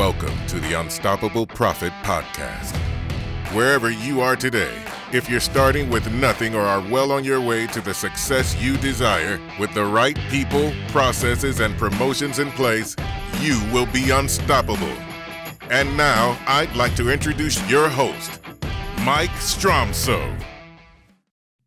Welcome to the Unstoppable Profit Podcast. Wherever you are today, if you're starting with nothing or are well on your way to the success you desire, with the right people, processes, and promotions in place, you will be unstoppable. And now, I'd like to introduce your host, Mike Stromsoe.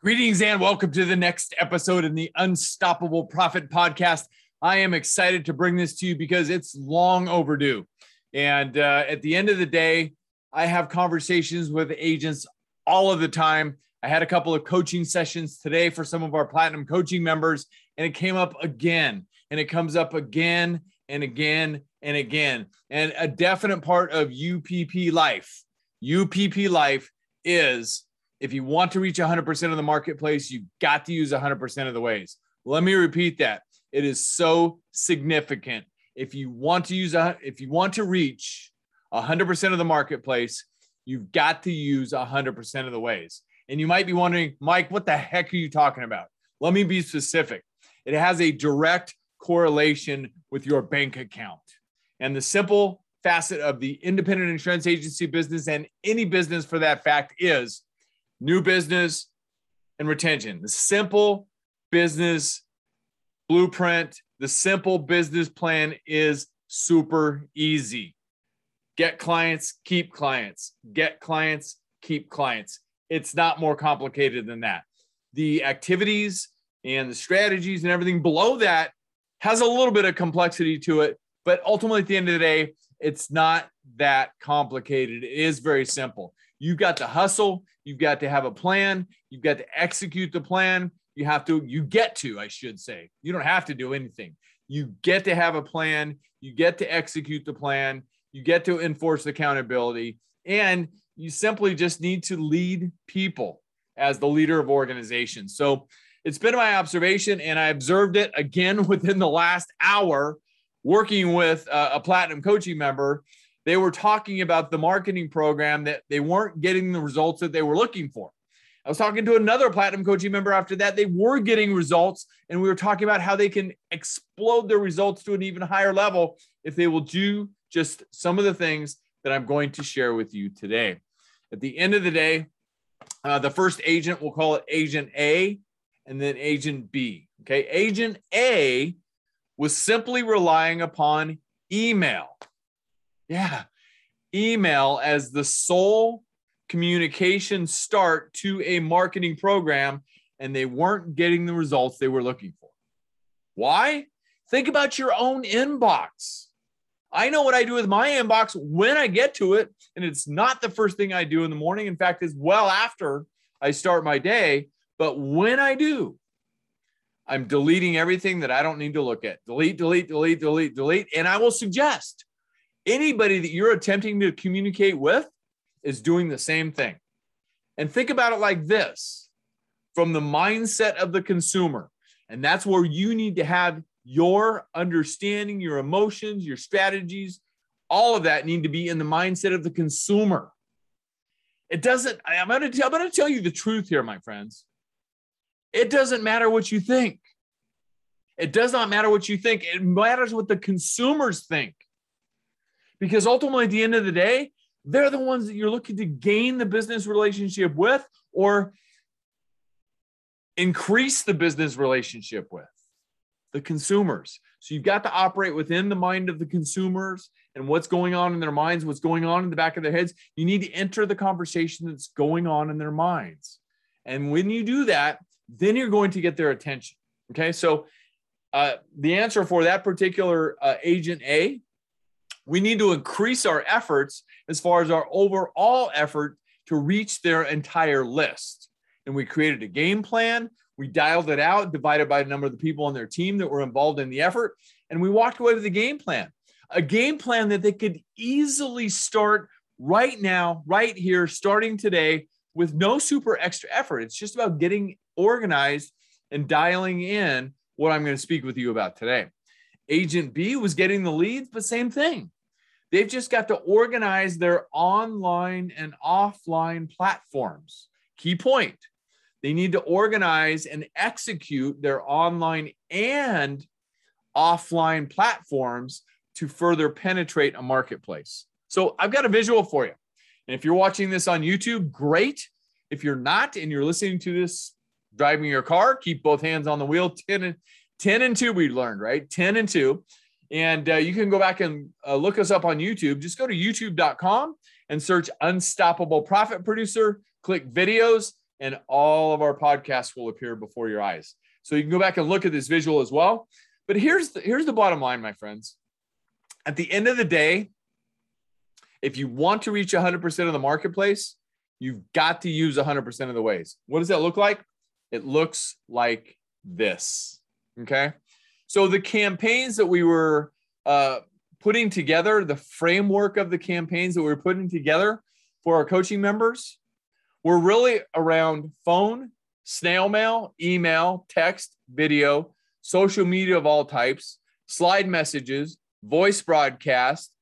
Greetings and welcome to the next episode in the Unstoppable Profit Podcast. I am excited to bring this to you because it's long overdue. And uh, at the end of the day, I have conversations with agents all of the time. I had a couple of coaching sessions today for some of our platinum coaching members, and it came up again, and it comes up again and again and again. And a definite part of UPP life, UPP life is if you want to reach 100% of the marketplace, you've got to use 100% of the ways. Let me repeat that. It is so significant. If you want to use a, if you want to reach 100% of the marketplace, you've got to use 100% of the ways. And you might be wondering, Mike, what the heck are you talking about? Let me be specific. It has a direct correlation with your bank account. And the simple facet of the independent insurance agency business and any business for that fact is new business and retention. The simple business blueprint, the simple business plan is super easy. Get clients, keep clients, get clients, keep clients. It's not more complicated than that. The activities and the strategies and everything below that has a little bit of complexity to it, but ultimately at the end of the day, it's not that complicated. It is very simple. You've got to hustle, you've got to have a plan, you've got to execute the plan, you have to, you get to, I should say. You don't have to do anything. You get to have a plan. You get to execute the plan. You get to enforce accountability. And you simply just need to lead people as the leader of organizations. So it's been my observation, and I observed it again within the last hour working with a, platinum coaching member. They were talking about the marketing program that they weren't getting the results that they were looking for. I was talking to another platinum coaching member after that. They were getting results, and we were talking about how they can explode their results to an even higher level if they will do just some of the things that I'm going to share with you today. At the end of the day, uh, the first agent, we'll call it Agent A and then Agent B. Okay. Agent A was simply relying upon email. Yeah. Email as the sole communication start to a marketing program and they weren't getting the results they were looking for. Why? Think about your own inbox. I know what I do with my inbox when I get to it, and it's not the first thing I do in the morning. In fact, it's well after I start my day. But when I do, I'm deleting everything that I don't need to look at. Delete, delete, delete, delete, delete. And I will suggest anybody that you're attempting to communicate with, is doing the same thing. And think about it like this from the mindset of the consumer. And that's where you need to have your understanding, your emotions, your strategies, all of that need to be in the mindset of the consumer. It doesn't, I'm going to, I'm going to tell you the truth here, my friends. It doesn't matter what you think. It does not matter what you think. It matters what the consumers think. Because ultimately, at the end of the day, they're the ones that you're looking to gain the business relationship with or increase the business relationship with the consumers. So you've got to operate within the mind of the consumers and what's going on in their minds, what's going on in the back of their heads. You need to enter the conversation that's going on in their minds. And when you do that, then you're going to get their attention. Okay. So uh, the answer for that particular uh, agent A we need to increase our efforts as far as our overall effort to reach their entire list. And we created a game plan. We dialed it out, divided by the number of the people on their team that were involved in the effort. And we walked away with a game plan, a game plan that they could easily start right now, right here, starting today with no super extra effort. It's just about getting organized and dialing in what I'm going to speak with you about today. Agent B was getting the leads, but same thing. They've just got to organize their online and offline platforms. Key point they need to organize and execute their online and offline platforms to further penetrate a marketplace. So I've got a visual for you. And if you're watching this on YouTube, great. If you're not and you're listening to this driving your car, keep both hands on the wheel. 10 and, 10 and 2, we learned, right? 10 and 2. And uh, you can go back and uh, look us up on YouTube. Just go to youtube.com and search Unstoppable Profit Producer, click videos, and all of our podcasts will appear before your eyes. So you can go back and look at this visual as well. But here's the, here's the bottom line, my friends. At the end of the day, if you want to reach 100% of the marketplace, you've got to use 100% of the ways. What does that look like? It looks like this. Okay. So the campaigns that we were uh, putting together, the framework of the campaigns that we were putting together for our coaching members, were really around phone, snail mail, email, text, video, social media of all types, slide messages, voice broadcast,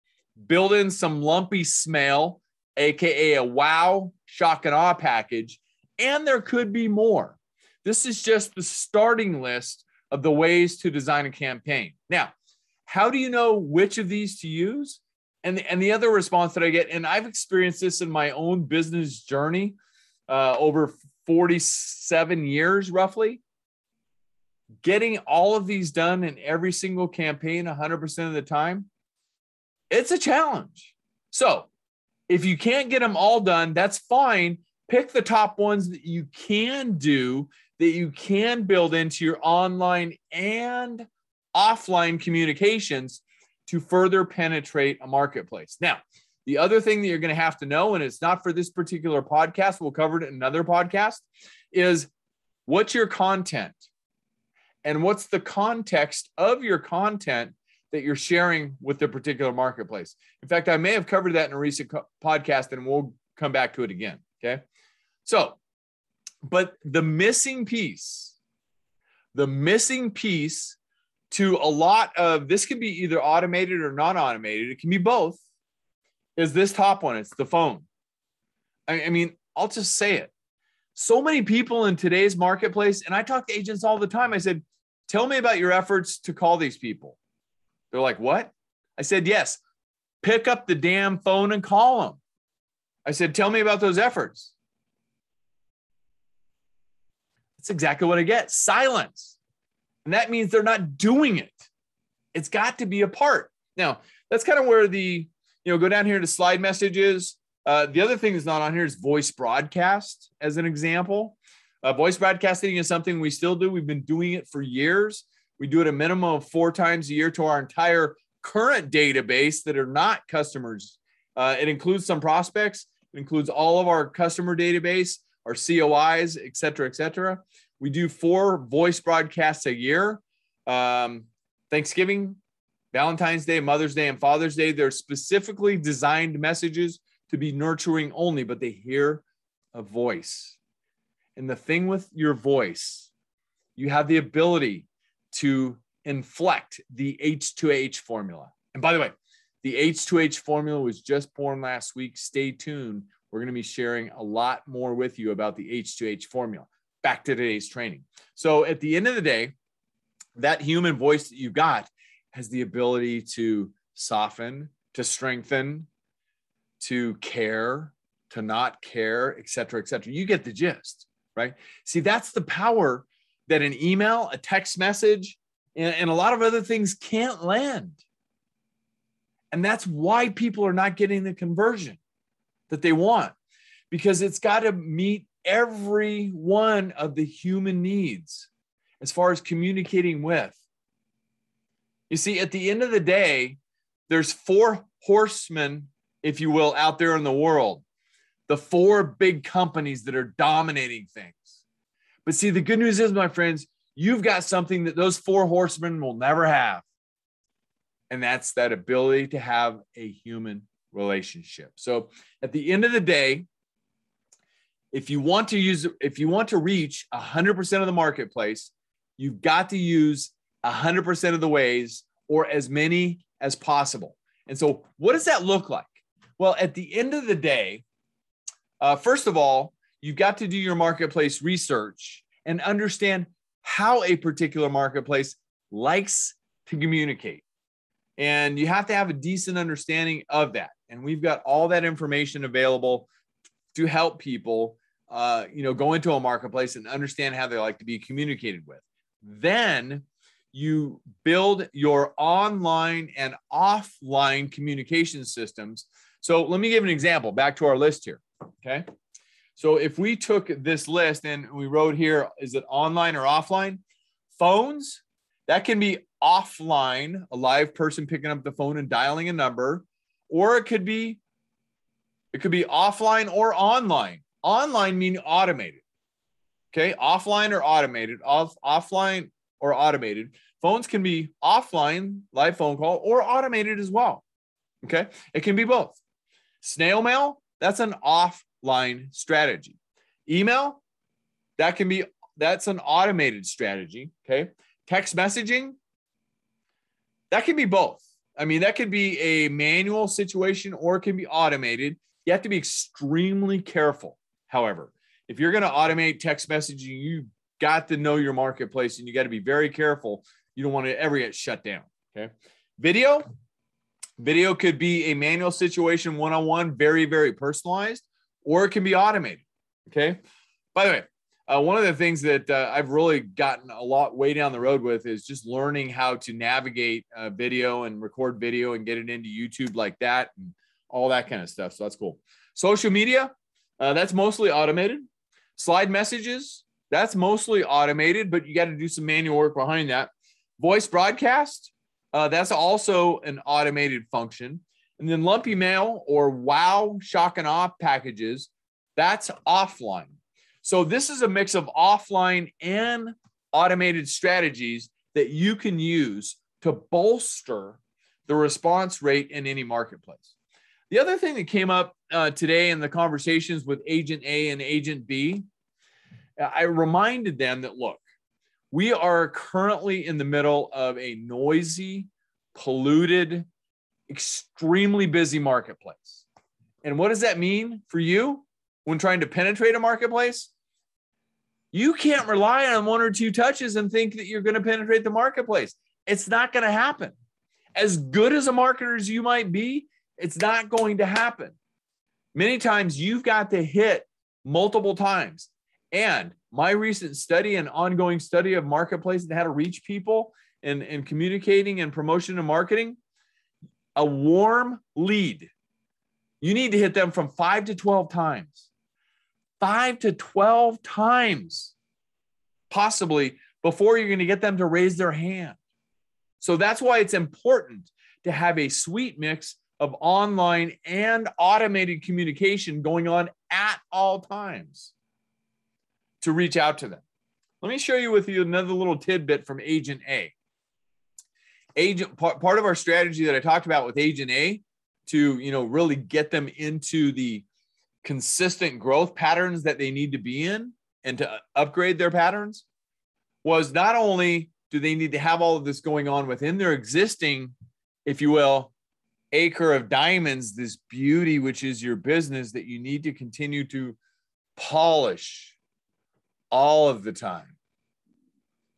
build in some lumpy mail, aka a wow, shock and awe package, and there could be more. This is just the starting list of the ways to design a campaign. Now, how do you know which of these to use? And the, and the other response that I get, and I've experienced this in my own business journey uh, over 47 years roughly, getting all of these done in every single campaign 100% of the time, it's a challenge. So if you can't get them all done, that's fine. Pick the top ones that you can do, that you can build into your online and offline communications to further penetrate a marketplace. Now, the other thing that you're going to have to know, and it's not for this particular podcast, we'll cover it in another podcast, is what's your content and what's the context of your content that you're sharing with the particular marketplace. In fact, I may have covered that in a recent co- podcast and we'll come back to it again. Okay. So, but the missing piece, the missing piece to a lot of this can be either automated or non automated, it can be both, is this top one. It's the phone. I, I mean, I'll just say it. So many people in today's marketplace, and I talk to agents all the time. I said, Tell me about your efforts to call these people. They're like, What? I said, Yes, pick up the damn phone and call them. I said, Tell me about those efforts. That's exactly what I get silence. And that means they're not doing it. It's got to be a part. Now, that's kind of where the, you know, go down here to slide messages. Uh, the other thing that's not on here is voice broadcast, as an example. Uh, voice broadcasting is something we still do. We've been doing it for years. We do it a minimum of four times a year to our entire current database that are not customers. Uh, it includes some prospects, it includes all of our customer database, our COIs, et cetera, et cetera. We do four voice broadcasts a year. Um, Thanksgiving, Valentine's Day, Mother's Day, and Father's Day. They're specifically designed messages to be nurturing only, but they hear a voice. And the thing with your voice, you have the ability to inflect the H2H formula. And by the way, the H2H formula was just born last week. Stay tuned. We're going to be sharing a lot more with you about the H2H formula back to today's training. So at the end of the day, that human voice that you got has the ability to soften, to strengthen, to care, to not care, et cetera, et cetera. You get the gist, right? See, that's the power that an email, a text message, and, and a lot of other things can't land. And that's why people are not getting the conversion that they want because it's got to meet every one of the human needs as far as communicating with. You see, at the end of the day, there's four horsemen, if you will, out there in the world. The four big companies that are dominating things. But see, the good news is, my friends, you've got something that those four horsemen will never have. And that's that ability to have a human relationship. So at the end of the day, if you want to use if you want to reach 100% of the marketplace you've got to use 100% of the ways or as many as possible. And so what does that look like? Well at the end of the day uh, first of all you've got to do your marketplace research and understand how a particular marketplace likes to communicate And you have to have a decent understanding of that. And we've got all that information available to help people, uh, you know, go into a marketplace and understand how they like to be communicated with. Then you build your online and offline communication systems. So let me give an example back to our list here. Okay. So if we took this list and we wrote here, is it online or offline? Phones, that can be offline, a live person picking up the phone and dialing a number, or it could be it could be offline or online. Online meaning automated. Okay, offline or automated, off offline or automated. Phones can be offline, live phone call, or automated as well. Okay, it can be both. Snail mail, that's an offline strategy. Email, that can be that's an automated strategy. Okay, text messaging, that can be both. I mean, that could be a manual situation or it can be automated. You have to be extremely careful. However, if you're going to automate text messaging, you got to know your marketplace and you got to be very careful. You don't want to ever get shut down. Okay. Video, video could be a manual situation, one on one, very, very personalized, or it can be automated. Okay. By the way, uh, one of the things that uh, I've really gotten a lot way down the road with is just learning how to navigate uh, video and record video and get it into YouTube like that and all that kind of stuff. So that's cool. Social media, uh, that's mostly automated. Slide messages, that's mostly automated, but you got to do some manual work behind that. Voice broadcast, uh, that's also an automated function. And then lumpy mail or wow shock and awe packages, that's offline. So this is a mix of offline and automated strategies that you can use to bolster the response rate in any marketplace. The other thing that came up uh, today in the conversations with Agent A and Agent B, I reminded them that look, we are currently in the middle of a noisy, polluted, extremely busy marketplace. And what does that mean for you when trying to penetrate a marketplace? You can't rely on one or two touches and think that you're going to penetrate the marketplace. It's not going to happen. As good as a marketer as you might be, it's not going to happen. Many times you've got to hit multiple times. And my recent study and ongoing study of marketplace and how to reach people and, and communicating and promotion and marketing, a warm lead, you need to hit them from five to 12 times five to 12 times, possibly, before you're going to get them to raise their hand. So that's why it's important to have a sweet mix of online and automated communication going on at all times to reach out to them. Let me show you with you another little tidbit from Agent A. Agent part, part of our strategy that I talked about with Agent A to you know really get them into the consistent growth patterns that they need to be in and to upgrade their patterns was not only do they need to have all of this going on within their existing, if you will, acre of diamonds, this beauty, which is your business that you need to continue to polish all of the time.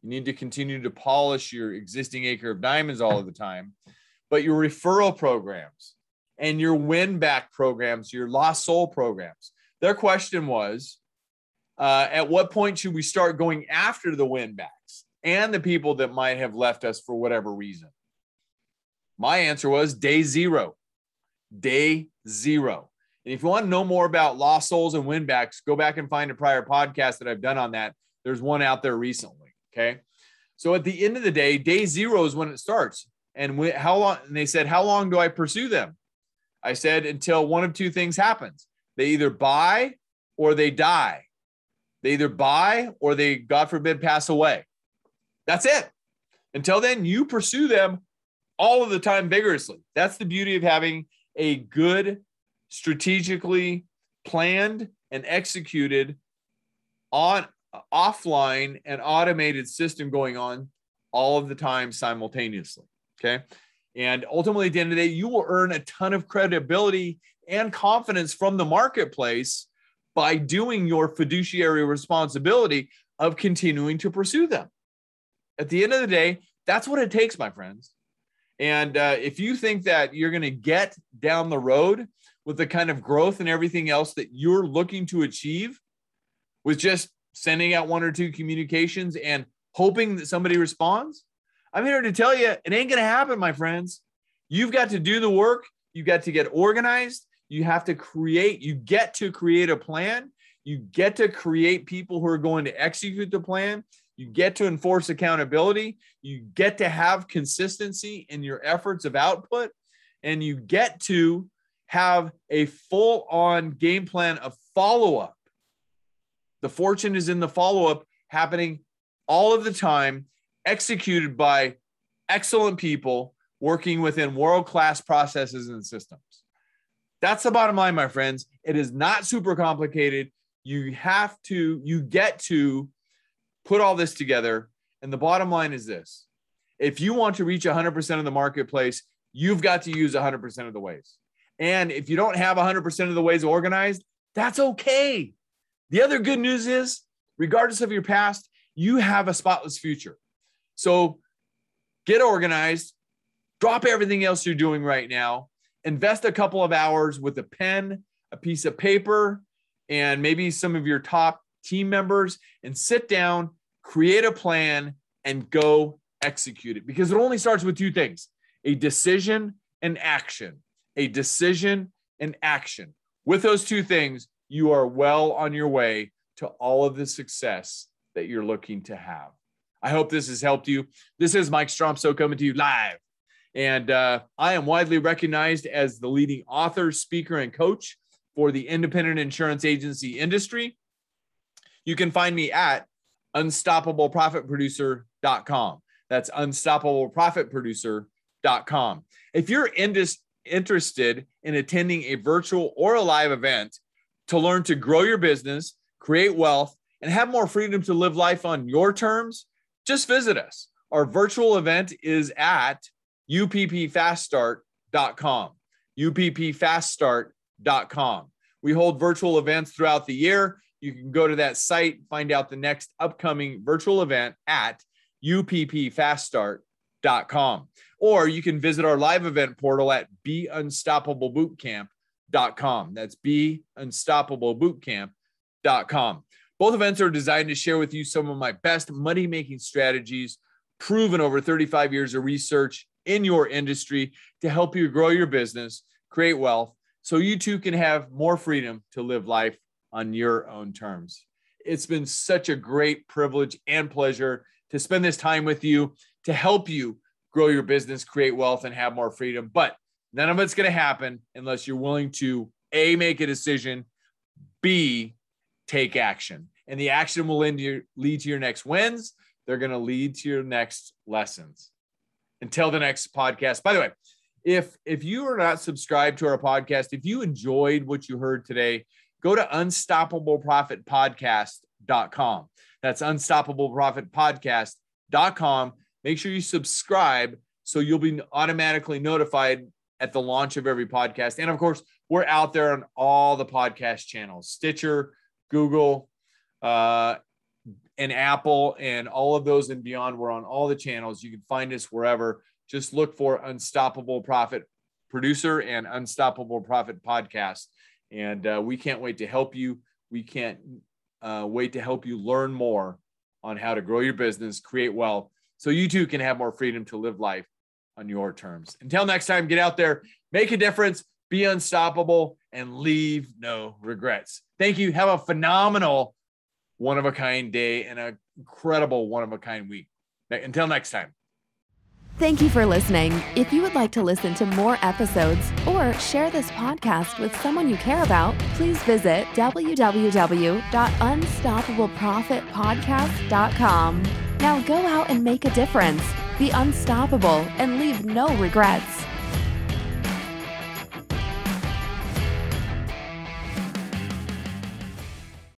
You need to continue to polish your existing acre of diamonds all of the time. But your referral programs, and your win back programs, your lost soul programs. Their question was, uh, at what point should we start going after the win backs and the people that might have left us for whatever reason? My answer was day zero. Day zero. And if you want to know more about lost souls and win backs, go back and find a prior podcast that I've done on that. There's one out there recently. Okay. So at the end of the day, day zero is when it starts. And how long? And they said, how long do I pursue them? I said until one of two things happens. They either buy or they die. They either buy or they, God forbid, pass away. That's it. Until then, you pursue them all of the time vigorously. That's the beauty of having a good, strategically planned and executed on offline and automated system going on all of the time simultaneously. Okay. And ultimately, at the end of the day, you will earn a ton of credibility and confidence from the marketplace by doing your fiduciary responsibility of continuing to pursue them. At the end of the day, that's what it takes, my friends. And uh, if you think that you're going to get down the road with the kind of growth and everything else that you're looking to achieve with just sending out one or two communications and hoping that somebody responds, I'm here to tell you it ain't going to happen, my friends. You've got to do the work. You've got to get organized. You have to create, you get to create a plan. You get to create people who are going to execute the plan. You get to enforce accountability. You get to have consistency in your efforts of output. And you get to have a full on game plan of follow up. The fortune is in the follow up happening all of the time, executed by excellent people working within world class processes and systems. That's the bottom line, my friends. It is not super complicated. You have to, you get to put all this together. And the bottom line is this if you want to reach 100% of the marketplace, you've got to use 100% of the ways. And if you don't have 100% of the ways organized, that's okay. The other good news is, regardless of your past, you have a spotless future. So get organized, drop everything else you're doing right now, invest a couple of hours with a pen, a piece of paper, and maybe some of your top team members, and sit down, create a plan, and go execute it because it only starts with two things a decision and action. A decision and action. With those two things, you are well on your way to all of the success that you're looking to have. I hope this has helped you. This is Mike Stromsoe coming to you live and uh, I am widely recognized as the leading author, speaker, and coach for the independent insurance agency industry. You can find me at unstoppableprofitproducer.com. That's unstoppableprofitproducer.com. If you're indus- interested in attending a virtual or a live event to learn to grow your business, create wealth, and have more freedom to live life on your terms, just visit us. Our virtual event is at uppfaststart.com. uppfaststart.com. We hold virtual events throughout the year. You can go to that site, find out the next upcoming virtual event at uppfaststart.com. Or you can visit our live event portal at beunstoppablebootcamp.com. That's beunstoppablebootcamp.com. Both events are designed to share with you some of my best money making strategies proven over 35 years of research in your industry to help you grow your business, create wealth, so you too can have more freedom to live life on your own terms. It's been such a great privilege and pleasure to spend this time with you to help you grow your business, create wealth, and have more freedom. But none of it's going to happen unless you're willing to A, make a decision, B, take action. And the action will lead to your, lead to your next wins. They're going to lead to your next lessons until the next podcast. By the way, if if you are not subscribed to our podcast, if you enjoyed what you heard today, go to unstoppableprofitpodcast.com. That's unstoppableprofitpodcast.com. Make sure you subscribe so you'll be automatically notified at the launch of every podcast. And of course, we're out there on all the podcast channels Stitcher, Google, uh, and Apple and all of those and beyond. We're on all the channels. You can find us wherever. Just look for Unstoppable Profit Producer and Unstoppable Profit Podcast. And uh, we can't wait to help you. We can't uh, wait to help you learn more on how to grow your business, create wealth, so you too can have more freedom to live life on your terms. Until next time, get out there, make a difference, be unstoppable, and leave no regrets. Thank you. Have a phenomenal one of a kind day and an incredible one of a kind week. Until next time. Thank you for listening. If you would like to listen to more episodes or share this podcast with someone you care about, please visit www.unstoppableprofitpodcast.com. Now go out and make a difference. Be unstoppable and leave no regrets.